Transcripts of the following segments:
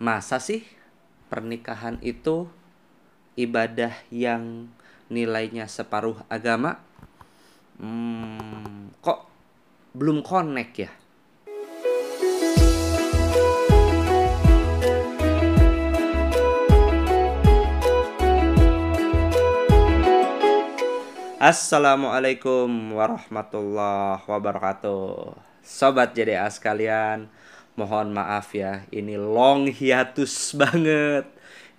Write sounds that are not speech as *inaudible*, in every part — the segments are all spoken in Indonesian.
Masa sih pernikahan itu ibadah yang nilainya separuh agama? Hmm, kok belum connect ya? Assalamualaikum warahmatullahi wabarakatuh Sobat JDA sekalian Mohon maaf ya Ini long hiatus *laughs* banget.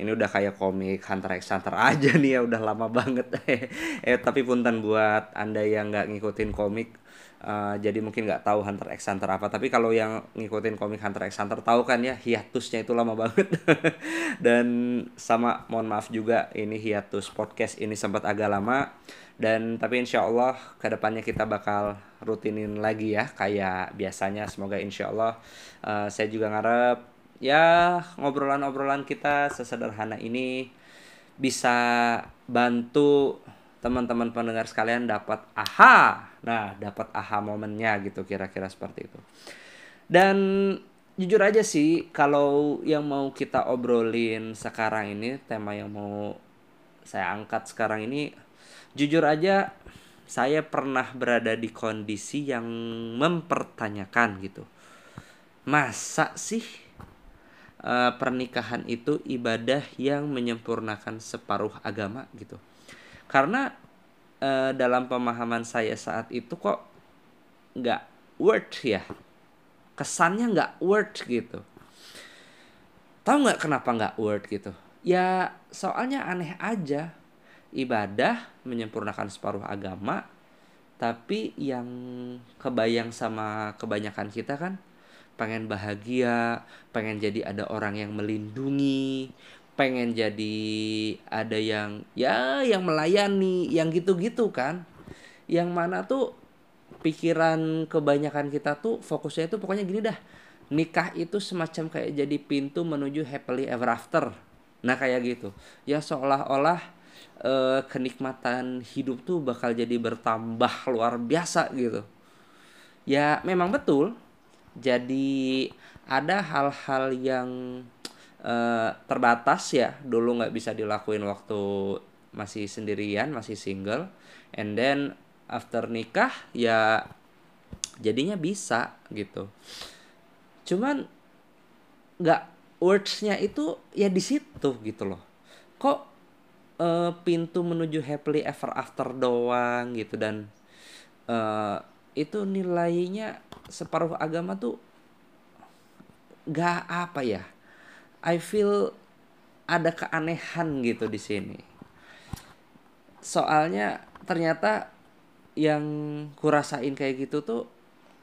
Ini udah kayak komik Hunter x Hunter aja nih ya Udah lama banget. *laughs* Eh Tapi punten buat anda yang nggak ngikutin komik Uh, jadi mungkin nggak tahu Hunter x Hunter apa tapi kalau yang ngikutin komik Hunter x Hunter tahu kan ya hiatusnya itu lama banget. *laughs* Dan sama mohon maaf juga ini hiatus podcast ini sempat agak lama. Dan tapi insya Allah ke depannya kita bakal rutinin lagi ya kayak biasanya. Semoga insya Allah uh, saya juga ngarep ya ngobrolan-ngobrolan kita sesederhana ini bisa bantu teman-teman pendengar sekalian dapat aha. Nah dapat aha momennya gitu kira-kira seperti itu. Dan jujur aja sih kalau yang mau kita obrolin sekarang ini tema yang mau saya angkat sekarang ini jujur aja saya pernah berada di kondisi yang mempertanyakan gitu. Masa sih uh, pernikahan itu ibadah yang menyempurnakan separuh agama gitu karena uh, dalam pemahaman saya saat itu kok nggak worth ya. Kesannya nggak worth gitu. Tahu nggak kenapa nggak worth gitu? Ya soalnya aneh aja. Ibadah menyempurnakan separuh agama tapi yang kebayang sama kebanyakan kita kan pengen bahagia, pengen jadi ada orang yang melindungi, pengen jadi ada yang ya yang melayani, yang gitu-gitu kan. Yang mana tuh pikiran kebanyakan kita tuh fokusnya itu pokoknya gini dah. Nikah itu semacam kayak jadi pintu menuju happily ever after. Nah kayak gitu. Ya seolah-olah uh, kenikmatan hidup tuh bakal jadi bertambah luar biasa gitu. Ya memang betul. Jadi ada hal-hal yang uh, terbatas ya. Dulu nggak bisa dilakuin waktu masih sendirian masih single. And then after nikah ya jadinya bisa gitu. Cuman nggak wordsnya itu ya di situ gitu loh. Kok uh, pintu menuju happily ever after doang gitu dan uh, itu nilainya separuh agama tuh gak apa ya I feel ada keanehan gitu di sini soalnya ternyata yang kurasain kayak gitu tuh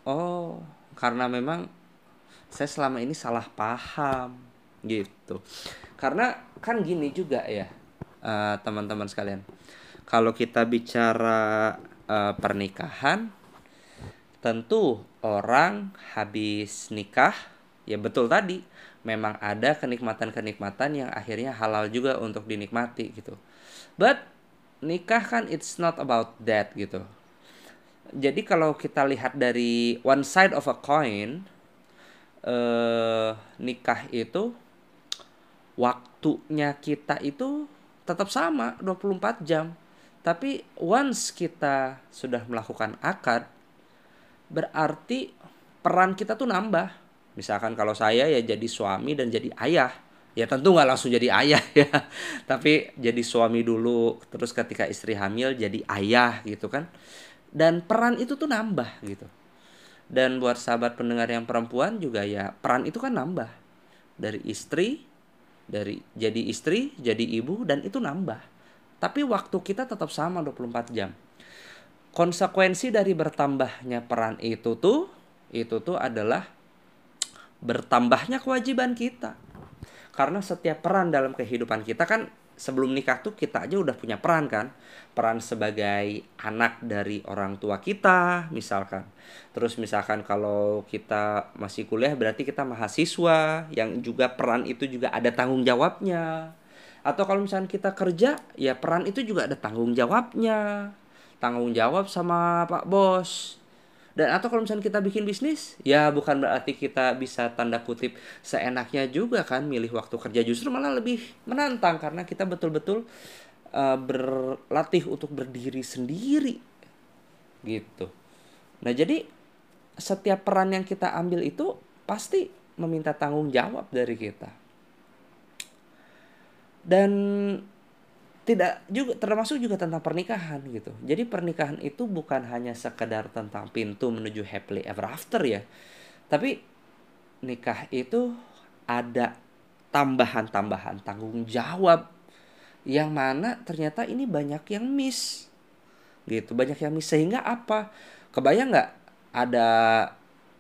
oh karena memang saya selama ini salah paham gitu karena kan gini juga ya eh, teman-teman sekalian. Kalau kita bicara uh, pernikahan, tentu orang habis nikah, ya betul tadi, memang ada kenikmatan-kenikmatan yang akhirnya halal juga untuk dinikmati gitu. But nikah kan it's not about that gitu. Jadi kalau kita lihat dari one side of a coin, uh, nikah itu waktunya kita itu tetap sama 24 jam. Tapi once kita sudah melakukan akad berarti peran kita tuh nambah. Misalkan kalau saya ya jadi suami dan jadi ayah. Ya tentu nggak langsung jadi ayah *laughs* ya. Tapi jadi suami dulu terus ketika istri hamil jadi ayah gitu kan. Dan peran itu tuh nambah gitu. Dan buat sahabat pendengar yang perempuan juga ya peran itu kan nambah. Dari istri dari jadi istri, jadi ibu dan itu nambah. Tapi waktu kita tetap sama 24 jam. Konsekuensi dari bertambahnya peran itu tuh itu tuh adalah bertambahnya kewajiban kita. Karena setiap peran dalam kehidupan kita kan sebelum nikah tuh kita aja udah punya peran kan. Peran sebagai anak dari orang tua kita misalkan. Terus misalkan kalau kita masih kuliah berarti kita mahasiswa yang juga peran itu juga ada tanggung jawabnya. Atau kalau misalkan kita kerja ya peran itu juga ada tanggung jawabnya. Tanggung jawab sama pak bos Dan atau kalau misalnya kita bikin bisnis, ya bukan berarti kita bisa tanda kutip seenaknya juga kan milih waktu kerja justru malah lebih menantang karena kita betul-betul uh, berlatih untuk berdiri sendiri gitu. Nah, jadi setiap peran yang kita ambil itu pasti meminta tanggung jawab dari kita. Dan tidak juga termasuk juga tentang pernikahan gitu. Jadi pernikahan itu bukan hanya sekedar tentang pintu menuju happily ever after ya. Tapi nikah itu ada tambahan-tambahan tanggung jawab yang mana ternyata ini banyak yang miss gitu banyak yang miss sehingga apa kebayang nggak ada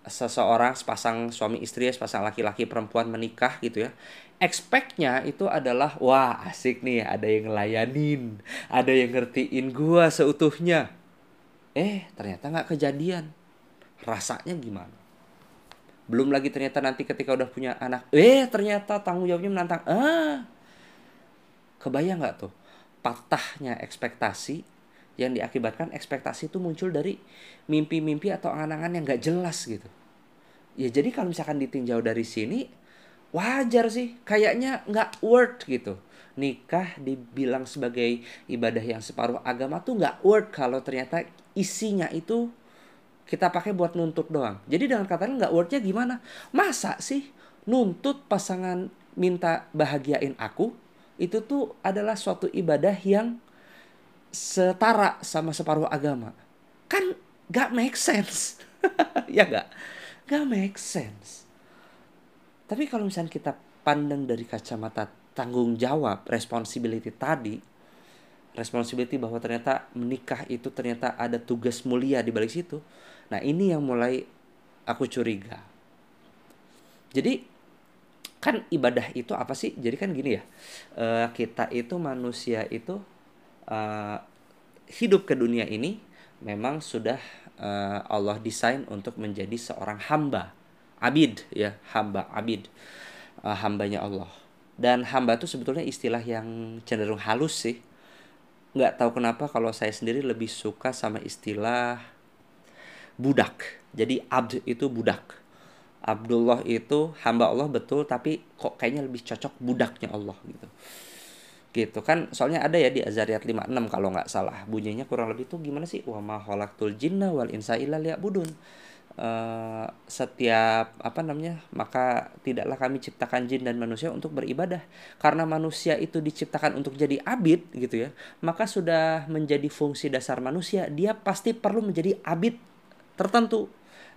seseorang sepasang suami istri sepasang laki-laki perempuan menikah gitu ya expectnya itu adalah wah asik nih ada yang ngelayanin ada yang ngertiin gua seutuhnya. Eh ternyata nggak kejadian. Rasanya gimana? Belum lagi ternyata nanti ketika udah punya anak eh ternyata tanggung jawabnya menantang. Ah. Kebayang nggak tuh patahnya ekspektasi yang diakibatkan ekspektasi itu muncul dari mimpi-mimpi atau angan-angan yang nggak jelas gitu. Ya jadi kalau misalkan ditinjau dari sini wajar sih kayaknya nggak worth gitu nikah dibilang sebagai ibadah yang separuh agama tuh nggak worth kalau ternyata isinya itu kita pakai buat nuntut doang. Jadi dengan kata nggak worthnya gimana? Masa sih nuntut pasangan minta bahagiain aku itu tuh adalah suatu ibadah yang setara sama separuh agama. Kan gak make sense. *laughs* ya gak? Gak make sense. Tapi kalau misalnya kita pandang dari kacamata tanggung jawab, responsibility tadi, responsibility bahwa ternyata menikah itu ternyata ada tugas mulia di balik situ. Nah, ini yang mulai aku curiga. Jadi kan ibadah itu apa sih? Jadi kan gini ya, uh, kita itu manusia itu uh, hidup ke dunia ini memang sudah uh, Allah desain untuk menjadi seorang hamba abid ya hamba abid. Uh, hambanya Allah. Dan hamba itu sebetulnya istilah yang cenderung halus sih. Nggak tahu kenapa kalau saya sendiri lebih suka sama istilah budak. Jadi abd itu budak. Abdullah itu hamba Allah betul tapi kok kayaknya lebih cocok budaknya Allah gitu. Gitu kan? Soalnya ada ya di Azariat 56 kalau nggak salah. Bunyinya kurang lebih tuh gimana sih? Wa ma khalaqtul jinna wal insa illa liya'budun uh, setiap apa namanya maka tidaklah kami ciptakan jin dan manusia untuk beribadah. Karena manusia itu diciptakan untuk jadi abid gitu ya maka sudah menjadi fungsi dasar manusia. Dia pasti perlu menjadi abid tertentu.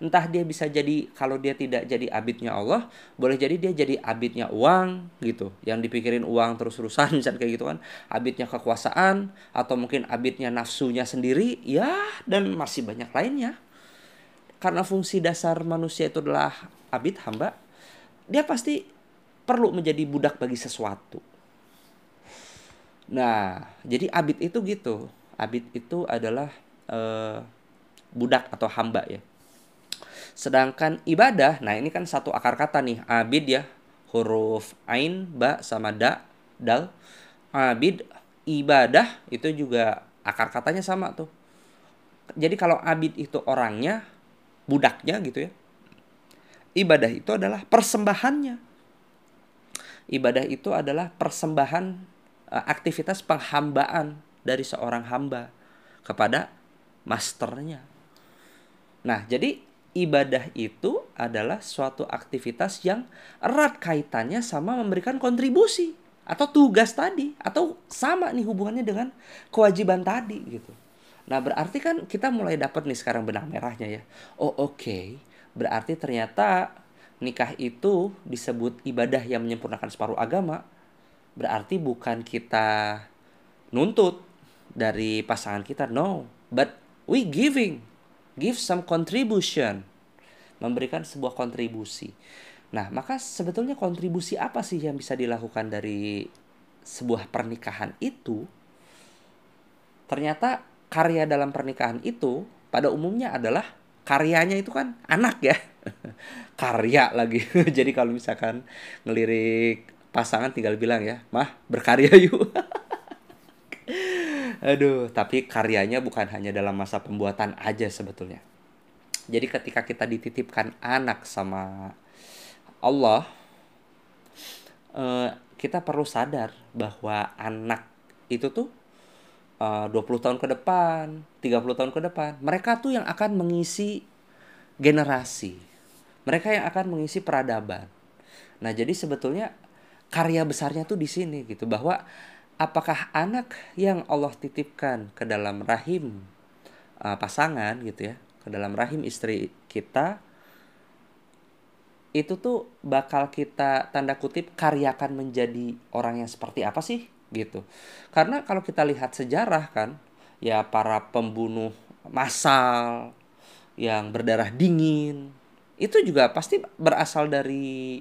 Entah dia bisa jadi kalau dia tidak jadi abidnya Allah boleh jadi dia jadi abidnya uang gitu. Yang dipikirin uang terus-terusan *laughs* misalnya kayak gitu kan. Abidnya kekuasaan atau mungkin abidnya nafsunya sendiri ya dan masih banyak lainnya karena fungsi dasar manusia itu adalah abid hamba, dia pasti perlu menjadi budak bagi sesuatu. Nah, jadi abid itu gitu. Abid itu adalah uh, budak atau hamba ya. Sedangkan ibadah, nah ini kan satu akar kata nih, abid ya, huruf ain, ba sama da, dal. Abid ibadah itu juga akar katanya sama tuh. Jadi kalau abid itu orangnya, budaknya gitu ya. Ibadah itu adalah persembahannya. Ibadah itu adalah persembahan uh, aktivitas penghambaan dari seorang hamba kepada masternya. Nah, jadi ibadah itu adalah suatu aktivitas yang erat kaitannya sama memberikan kontribusi atau tugas tadi atau sama nih hubungannya dengan kewajiban tadi gitu. Nah, berarti kan kita mulai dapat nih sekarang benang merahnya ya. Oh, oke. Okay. Berarti ternyata nikah itu disebut ibadah yang menyempurnakan separuh agama. Berarti bukan kita nuntut dari pasangan kita, no. But we giving, give some contribution. Memberikan sebuah kontribusi. Nah, maka sebetulnya kontribusi apa sih yang bisa dilakukan dari sebuah pernikahan itu? Ternyata karya dalam pernikahan itu pada umumnya adalah karyanya itu kan anak ya. *laughs* Karya lagi. *laughs* Jadi kalau misalkan ngelirik pasangan tinggal bilang ya mah berkarya *laughs* yuk. Aduh tapi karyanya bukan hanya dalam masa pembuatan aja sebetulnya. Jadi ketika kita dititipkan anak sama Allah, eh, kita perlu sadar bahwa anak itu tuh eh, 20 tahun ke depan, 30 tahun ke depan, mereka tuh yang akan mengisi generasi. Mereka yang akan mengisi peradaban. Nah, jadi sebetulnya karya besarnya tuh di sini gitu bahwa apakah anak yang Allah titipkan ke dalam rahim uh, pasangan gitu ya, ke dalam rahim istri kita itu tuh bakal kita tanda kutip karyakan menjadi orang yang seperti apa sih gitu. Karena kalau kita lihat sejarah kan, ya para pembunuh massal yang berdarah dingin itu juga pasti berasal dari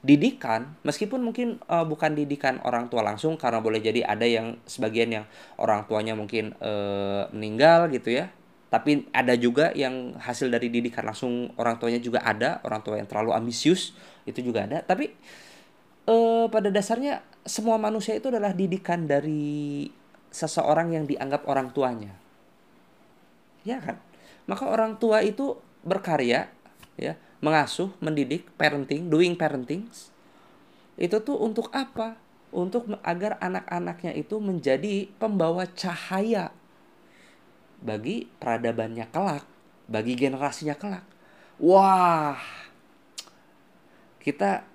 didikan. Meskipun mungkin uh, bukan didikan orang tua langsung karena boleh jadi ada yang sebagian yang orang tuanya mungkin uh, meninggal gitu ya. Tapi ada juga yang hasil dari didikan langsung orang tuanya juga ada orang tua yang terlalu ambisius itu juga ada. Tapi uh, pada dasarnya semua manusia itu adalah didikan dari seseorang yang dianggap orang tuanya. Ya kan? Maka orang tua itu berkarya ya mengasuh mendidik parenting doing parenting itu tuh untuk apa? Untuk agar anak-anaknya itu menjadi pembawa cahaya bagi peradabannya kelak bagi generasinya kelak. Wah kita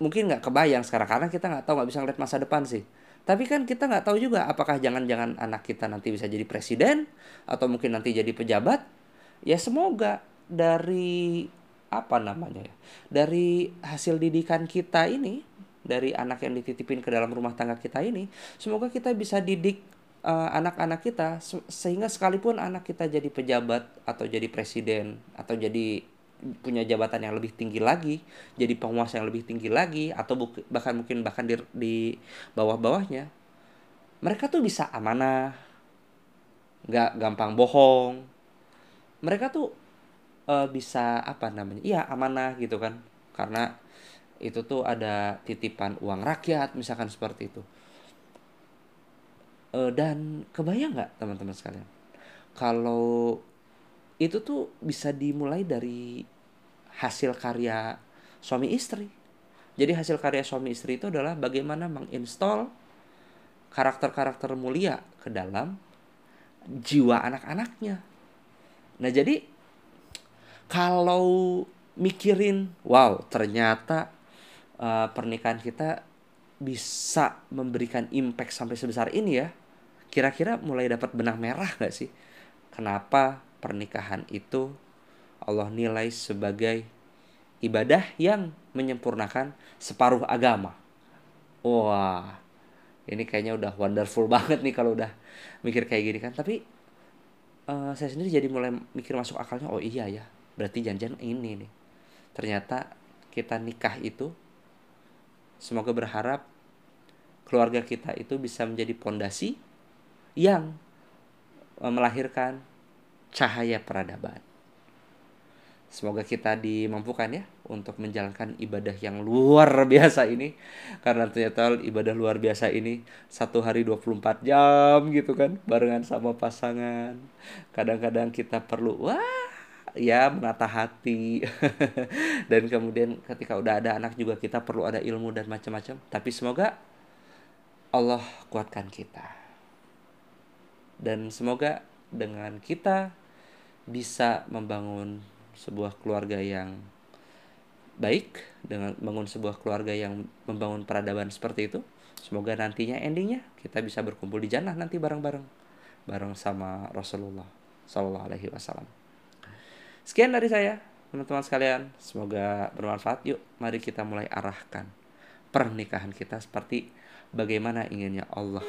mungkin nggak kebayang sekarang karena kita nggak tahu nggak bisa ngeliat masa depan sih. Tapi kan kita nggak tahu juga apakah jangan-jangan anak kita nanti bisa jadi presiden atau mungkin nanti jadi pejabat? Ya semoga dari apa namanya ya dari hasil didikan kita ini dari anak yang dititipin ke dalam rumah tangga kita ini semoga kita bisa didik anak-anak uh, kita sehingga sekalipun anak kita jadi pejabat atau jadi presiden atau jadi punya jabatan yang lebih tinggi lagi jadi penguasa yang lebih tinggi lagi atau bahkan mungkin bahkan di, di bawah-bawahnya mereka tuh bisa amanah nggak gampang bohong. Mereka tuh uh, bisa apa namanya iya amanah gitu kan karena itu tuh ada titipan uang rakyat misalkan seperti itu. Uh, dan kebayang nggak teman-teman sekalian kalau itu tuh bisa dimulai dari hasil karya suami istri. Jadi hasil karya suami istri itu adalah bagaimana menginstall karakter-karakter mulia ke dalam jiwa anak-anaknya. Nah jadi kalau mikirin wow ternyata uh, pernikahan kita bisa memberikan impact sampai sebesar ini ya kira-kira mulai dapat benang merah gak sih? Kenapa pernikahan itu Allah nilai sebagai ibadah yang menyempurnakan separuh agama. Wah ini kayaknya udah wonderful banget nih kalau udah mikir kayak gini kan. Tapi uh, saya sendiri jadi mulai mikir masuk akalnya oh iya ya berarti janjian ini nih. Ternyata kita nikah itu semoga berharap keluarga kita itu bisa menjadi pondasi yang e, melahirkan cahaya peradaban. Semoga kita dimampukan ya untuk menjalankan ibadah yang luar biasa ini karena ternyata ibadah luar biasa ini satu hari 24 jam gitu kan barengan sama pasangan. Kadang-kadang kita perlu wah ya menata hati *laughs* dan kemudian ketika udah ada anak juga kita perlu ada ilmu dan macam-macam tapi semoga Allah kuatkan kita dan semoga dengan kita bisa membangun sebuah keluarga yang baik dengan membangun sebuah keluarga yang membangun peradaban seperti itu semoga nantinya endingnya kita bisa berkumpul di jannah nanti bareng-bareng bareng sama Rasulullah Shallallahu Alaihi Wasallam Sekian dari saya, teman-teman sekalian. Semoga bermanfaat. Yuk, mari kita mulai arahkan pernikahan kita seperti bagaimana inginnya Allah.